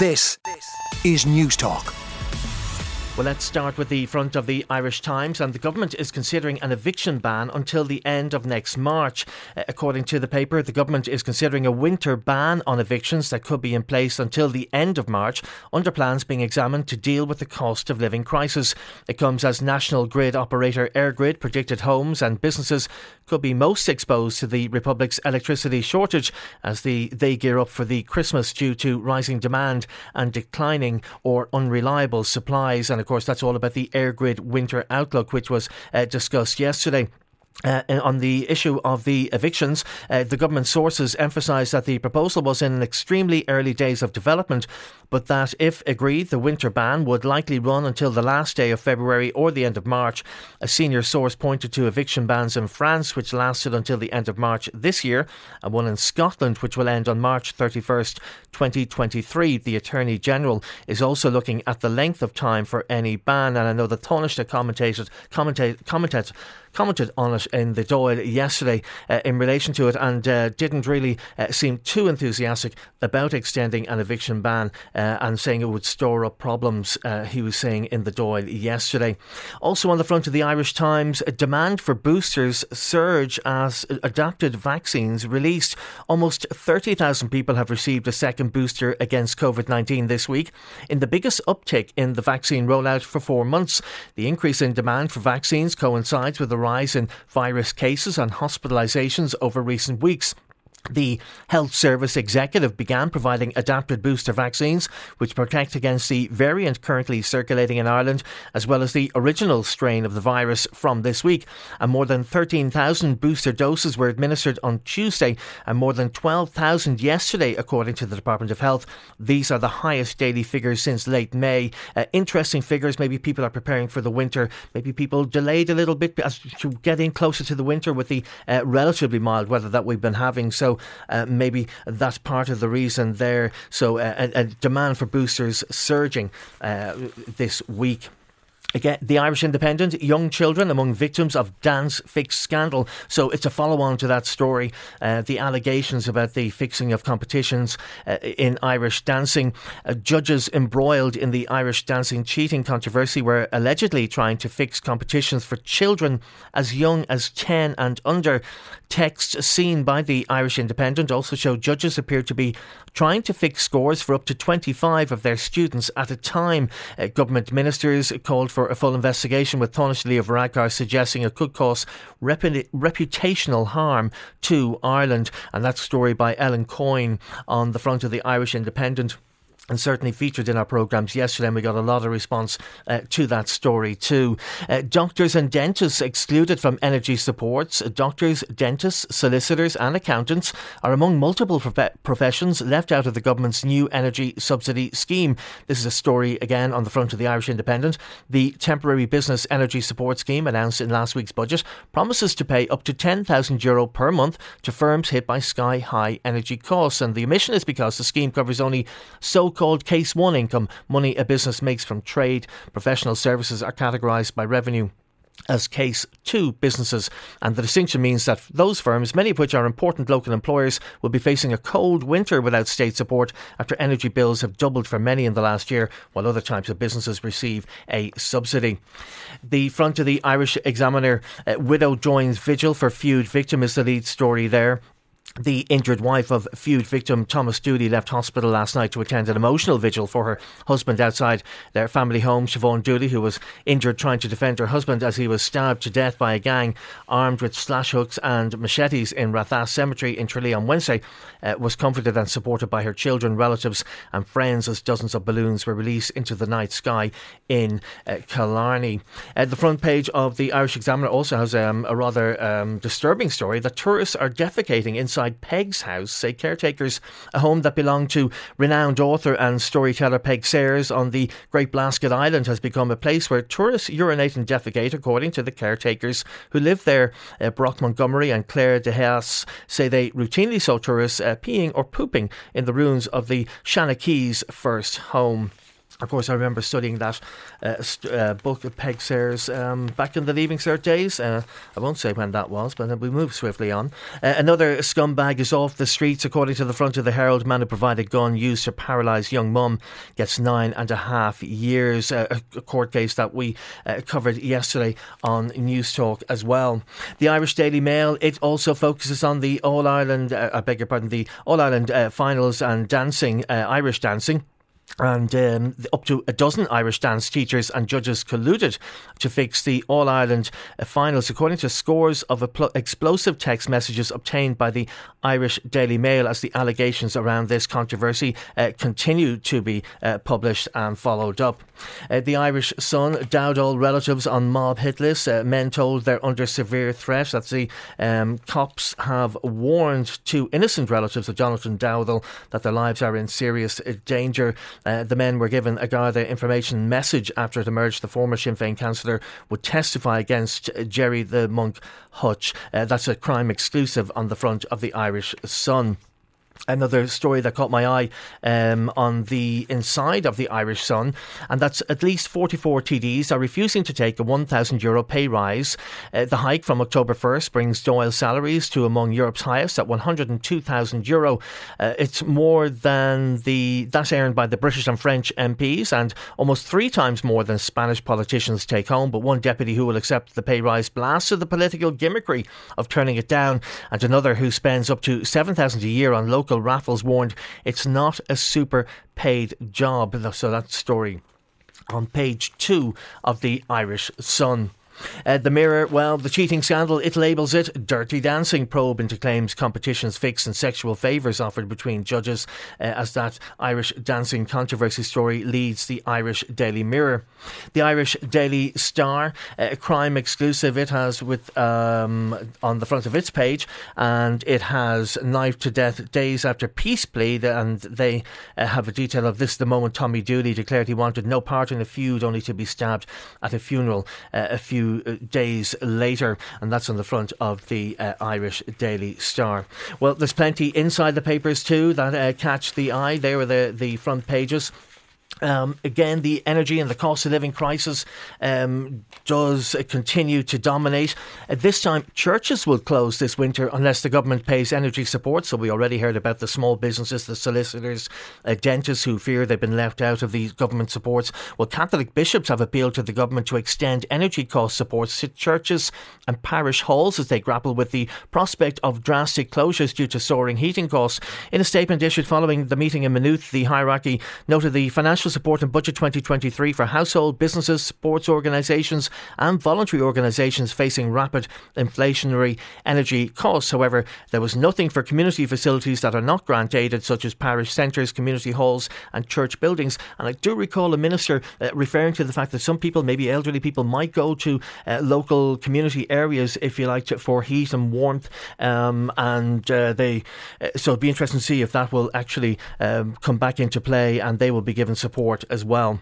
This is Newstalk. Well, let's start with the front of the Irish Times. And the government is considering an eviction ban until the end of next March. Uh, according to the paper, the government is considering a winter ban on evictions that could be in place until the end of March, under plans being examined to deal with the cost of living crisis. It comes as national grid operator EirGrid predicted homes and businesses could be most exposed to the Republic's electricity shortage as the, they gear up for the Christmas due to rising demand and declining or unreliable supplies. And course, that's all about the EirGrid winter outlook, which was uh, discussed yesterday. Uh, on the issue of the evictions, uh, the government sources emphasised that the proposal was in extremely early days of development, but that if agreed, the winter ban would likely run until the last day of February or the end of March. A senior source pointed to eviction bans in France, which lasted until the end of March this year, and one in Scotland, which will end on March 31st, 2023. The Attorney General is also looking at the length of time for any ban, and I know that Taoiseach commentated, commented, commented commented on it in the Dáil yesterday uh, in relation to it and uh, didn't really uh, seem too enthusiastic about extending an eviction ban uh, and saying it would store up problems, uh, he was saying in the Dáil yesterday. Also on the front of the Irish Times, demand for boosters surge as adapted vaccines released. Almost 30,000 people have received a second booster against COVID 19 this week, in the biggest uptick in the vaccine rollout for four months. The increase in demand for vaccines coincides with a rise in virus cases and hospitalisations over recent weeks. The Health Service executive began providing adapted booster vaccines, which protect against the variant currently circulating in Ireland, as well as the original strain of the virus from this week. And more than 13,000 booster doses were administered on Tuesday, and more than 12,000 yesterday, according to the Department of Health. These are the highest daily figures since late May. Uh, interesting figures. Maybe people are preparing for the winter. Maybe people delayed a little bit as to get in closer to the winter with the uh, relatively mild weather that we've been having. So uh, maybe that's part of the reason there. So uh, a, a, demand for boosters surging uh, this week. Again, the Irish Independent, young children among victims of dance fix scandal. So it's a follow on to that story. Uh, the allegations about the fixing of competitions uh, in Irish dancing. Uh, judges embroiled in the Irish dancing cheating controversy were allegedly trying to fix competitions for children as young as 10 and under. Texts seen by the Irish Independent also show judges appear to be trying to fix scores for up to 25 of their students at a time. Uh, government ministers called for a full investigation with Taoiseach Leo Varadkar suggesting it could cause repu- reputational harm to Ireland. And that story by Ellen Coyne on the front of the Irish Independent and certainly featured in our programmes yesterday, and we got a lot of response uh, to that story too. Uh, doctors and dentists excluded from energy supports. Doctors, dentists, solicitors, and accountants are among multiple prof- professions left out of the government's new energy subsidy scheme. This is a story again on the front of the Irish Independent. The temporary business energy support scheme announced in last week's budget promises to pay up to €10,000 per month to firms hit by sky high energy costs, and the omission is because the scheme covers only so called Case 1 income, money a business makes from trade. Professional services are categorised by revenue as case two businesses. And the distinction means that those firms, many of which are important local employers, will be facing a cold winter without state support after energy bills have doubled for many in the last year, while other types of businesses receive a subsidy. The front of the Irish Examiner, uh, widow joins vigil for feud victim is the lead story there. The injured wife of feud victim Thomas Dooley left hospital last night to attend an emotional vigil for her husband outside their family home. Siobhan Dooley, who was injured trying to defend her husband as he was stabbed to death by a gang armed with slash hooks and machetes in Rothass Cemetery in Tralee on Wednesday, uh, was comforted and supported by her children, relatives, and friends as dozens of balloons were released into the night sky in uh, Killarney. Uh, the front page of the Irish Examiner also has um, a rather um, disturbing story that tourists are defecating inside outside Peig's house, say caretakers, a home that belonged to renowned author and storyteller Peig Sayers on the Great Blasket Island has become a place where tourists urinate and defecate, according to the caretakers who live there. Uh, Brock Montgomery and Claire De Haas say they routinely saw tourists uh, peeing or pooping in the ruins of the Seanchaí's first home. Of course, I remember studying that uh, st- uh, book of Peig Sayers um, back in the Leaving Cert days. Uh, I won't say when that was, but then we move swiftly on. Uh, another scumbag is off the streets, according to the front of the Herald. Man who provided gun used to paralyse young mum gets nine and a half years. Uh, a court case that we uh, covered yesterday on Newstalk as well. The Irish Daily Mail it also focuses on the All Ireland, I beg your pardon, the All Ireland finals and dancing, Irish dancing and um, up to a dozen Irish dance teachers and judges colluded to fix the All Ireland uh, finals, according to scores of explosive text messages obtained by the Irish Daily Mail, as the allegations around this controversy uh, continue to be uh, published and followed up. Uh, the Irish Sun Dowdall relatives on mob hit list. Uh, men told they're under severe threat. That the um, cops have warned two innocent relatives of Jonathan Dowdall that their lives are in serious uh, danger. Uh, the men were given a Garda information message after it emerged the former Sinn Féin councillor would testify against Gerry the Monk Hutch. Uh, that's a crime exclusive on the front of the Irish Sun. Another story that caught my eye um, on the inside of the Irish Sun, and that's at least 44 TDs are refusing to take a 1,000 euro pay rise. Uh, the hike from October 1st brings Dáil salaries to among Europe's highest at 102,000 euro. Uh, it's more than the that's earned by the British and French MPs, and almost three times more than Spanish politicians take home. But one deputy who will accept the pay rise blasted the political gimmickry of turning it down, and another who spends up to 7,000 a year on local Raffles warned it's not a super paid job. So that story on page two of the Irish Sun. Uh, the Mirror, well, the cheating scandal, it labels it dirty dancing probe into claims competitions fixed and sexual favours offered between judges, uh, as that Irish dancing controversy story leads the Irish Daily Mirror. The Irish Daily Star, uh, a crime exclusive, it has with um, on the front of its page, and it has knife to death days after peace plea, and they uh, have a detail of this the moment Tommy Dooley declared he wanted no part in a feud, only to be stabbed at a funeral uh, a few uh, days later, and that's on the front of the uh, Irish Daily Star. Well, there's plenty inside the papers too that uh, catch the eye. There are the, the front pages. Um, again, the energy and the cost of living crisis um, does continue to dominate. At this time, churches will close this winter unless the government pays energy support. So, we already heard about the small businesses, the solicitors, uh, dentists who fear they've been left out of these government supports. Well, Catholic bishops have appealed to the government to extend energy cost supports to churches and parish halls as they grapple with the prospect of drastic closures due to soaring heating costs. In a statement issued following the meeting in Maynooth, the hierarchy noted the financial financial support in Budget 2023 for household, businesses, sports organisations, and voluntary organisations facing rapid inflationary energy costs. However, there was nothing for community facilities that are not grant aided, such as parish centres, community halls, and church buildings. And I do recall a minister uh, referring to the fact that some people, maybe elderly people, might go to uh, local community areas, if you like, to, for heat and warmth. Um, and uh, they, uh, so it'd be interesting to see if that will actually um, come back into play and they will be given support support as well.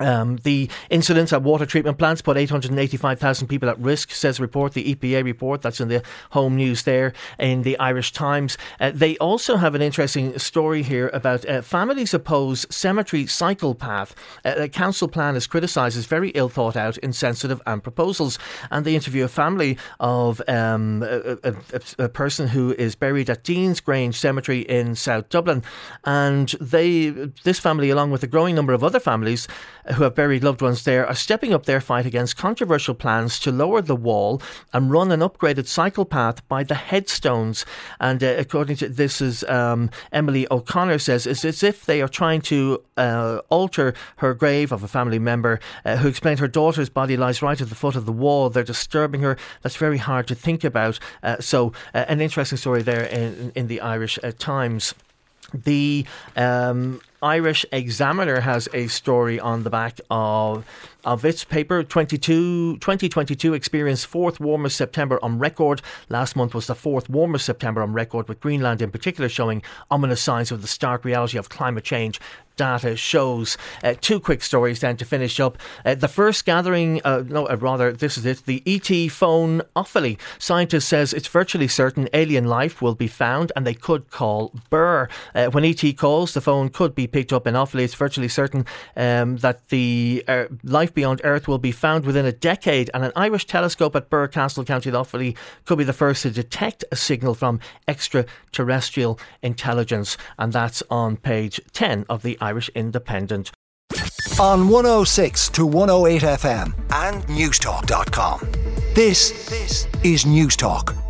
Um, the incidents at water treatment plants put 885,000 people at risk, says report, the EPA report. That's in the home news there in the Irish Times. Uh, they also have an interesting story here about uh, families oppose cemetery cycle path. Uh, the council plan is criticised as very ill thought out, insensitive, and proposals. And they interview a family of um, a, a, a, person who is buried at Deansgrange Cemetery in South Dublin. And they, this family, along with a growing number of other families, who have buried loved ones there are stepping up their fight against controversial plans to lower the wall and run an upgraded cycle path by the headstones. And uh, according to this, is um, Emily O'Connor says, it's as if they are trying to uh, alter her grave of a family member uh, who explained her daughter's body lies right at the foot of the wall. They're disturbing her. That's very hard to think about. Uh, so, uh, an interesting story there in, in the Irish uh, Times. The um, Irish Examiner has a story on the back of of its paper 22, 2022 experienced fourth warmest September on record. Last month was the fourth warmest September on record, with Greenland in particular showing ominous signs of the stark reality of climate change data shows. Uh, two quick stories then to finish up. Uh, the first gathering, uh, no, uh, rather, this is it, the ET phone Offaly. Scientist says it's virtually certain alien life will be found and they could call Birr. Uh, when ET calls, the phone could be picked up in Offaly. It's virtually certain um, that the uh, life beyond Earth will be found within a decade, and an Irish telescope at Castle, County Offaly, could be the first to detect a signal from extraterrestrial intelligence, and that's on page 10 of the Irish Independent. On 106 to 108 FM and Newstalk.com. This, this is Newstalk.